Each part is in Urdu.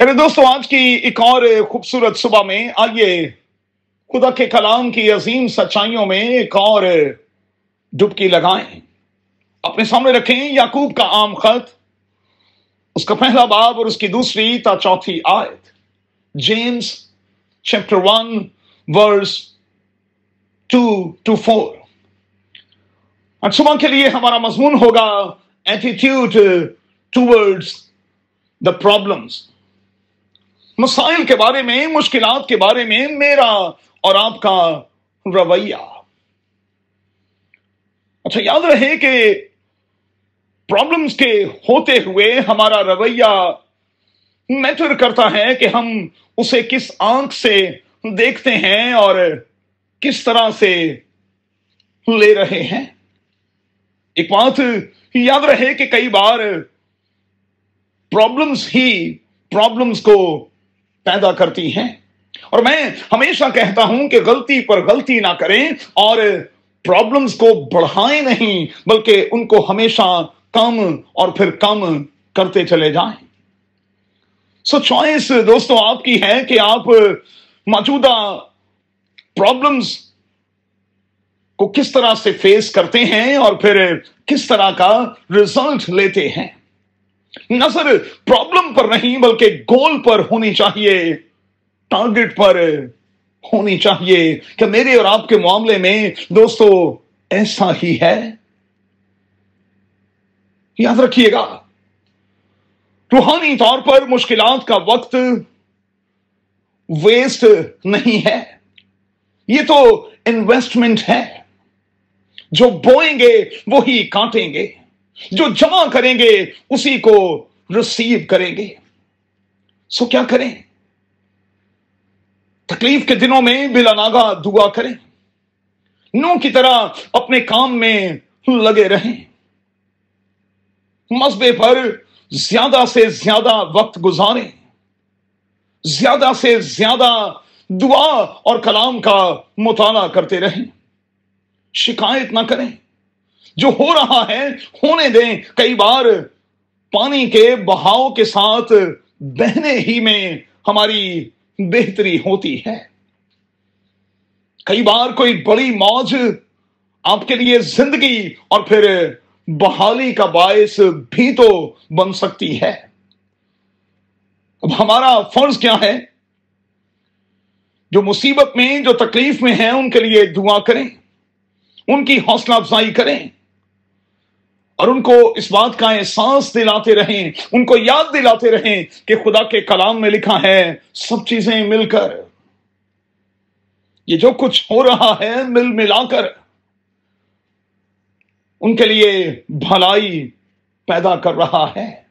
میرے دوستوں آج کی ایک اور خوبصورت صبح میں آئیے خدا کے کلام کی عظیم سچائیوں میں ایک اور ڈبکی لگائیں۔ اپنے سامنے رکھیں یعقوب کا عام خط، اس کا پہلا باب اور اس کی دوسری تا چوتھی آیت۔ James chapter one, verse two to four. آج صبح کے لیے ہمارا مضمون ہوگا ایٹیٹیوڈ ٹوورڈز دا پرابلمس مسائل کے بارے میں، مشکلات کے بارے میں میرا اور آپ کا رویہ۔ اچھا یاد رہے کہ پرابلمس کے ہوتے ہوئے ہمارا رویہ میٹر کرتا ہے کہ ہم اسے کس آنکھ سے دیکھتے ہیں اور کس طرح سے لے رہے ہیں۔ ایک بات یاد رہے کہ کئی بار پرابلمس ہی پرابلمس کو پیدا کرتی ہیں۔ اور میں ہمیشہ کہتا ہوں کہ غلطی پر غلطی نہ کریں اور پرابلمس کو بڑھائیں نہیں، بلکہ ان کو ہمیشہ کم اور پھر کم کرتے چلے جائیں۔ سو چوائس دوستوں آپ کی ہے کہ آپ موجودہ پرابلمس کو کس طرح سے فیس کرتے ہیں اور پھر کس طرح کا ریزلٹ لیتے ہیں۔ نظر پرابلم پر نہیں، بلکہ گول پر ہونی چاہیے ٹارگٹ پر ہونی چاہیے کہ میرے اور آپ کے معاملے میں دوستو، ایسا ہی ہے؟ یاد رکھیے گا، روحانی طور پر مشکلات کا وقت ویسٹ نہیں ہے۔ یہ تو انویسٹمنٹ ہے۔ جو بوئیں گے، وہی کاٹیں گے۔ جو جمع کریں گے، اسی کو ریسیو کریں گے۔ سو کیا کریں؟ تکلیف کے دنوں میں بلا ناگا دعا کریں۔ نو کی طرح اپنے کام میں لگے رہیں۔ مذبے پر زیادہ سے زیادہ وقت گزاریں۔ زیادہ سے زیادہ دعا اور کلام کا مطالعہ کرتے رہیں۔ شکایت نہ کریں۔ جو ہو رہا ہے، ہونے دیں۔ کئی بار پانی کے بہاؤ کے ساتھ بہنے ہی میں ہماری بہتری ہوتی ہے۔ کئی بار کوئی بڑی موج آپ کے لیے زندگی اور پھر بحالی کا باعث بھی تو بن سکتی ہے۔ اب ہمارا فرض کیا ہے؟ جو مصیبت میں، جو تکلیف میں ہیں، ان کے لیے دعا کریں۔ ان کی حوصلہ افزائی کریں۔ اور ان کو اس بات کا احساس دلاتے رہیں، ان کو یاد دلاتے رہیں کہ خدا کے کلام میں لکھا ہے، سب چیزیں مل کر۔ یہ جو کچھ ہو رہا ہے، مل ملا کر۔ ان کے لیے بھلائی پیدا کر رہا ہے۔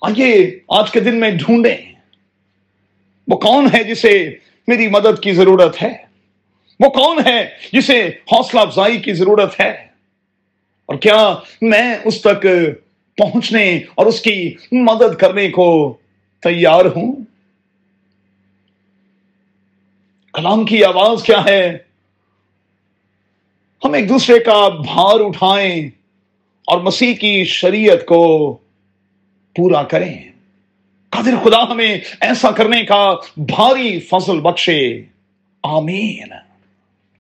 آئیے آج کے دن میں ڈھونڈیں۔ وہ کون ہے جسے میری مدد کی ضرورت ہے؟ وہ کون ہے جسے حوصلہ افزائی کی ضرورت ہے؟ اور کیا میں اس تک پہنچنے اور اس کی مدد کرنے کو تیار ہوں؟ کلام کی آواز کیا ہے؟ ہم ایک دوسرے کا بھار اٹھائیں اور مسیح کی شریعت کو پورا کریں۔ قادر خدا ہمیں ایسا کرنے کا بھاری فضل بخشے۔ آمین۔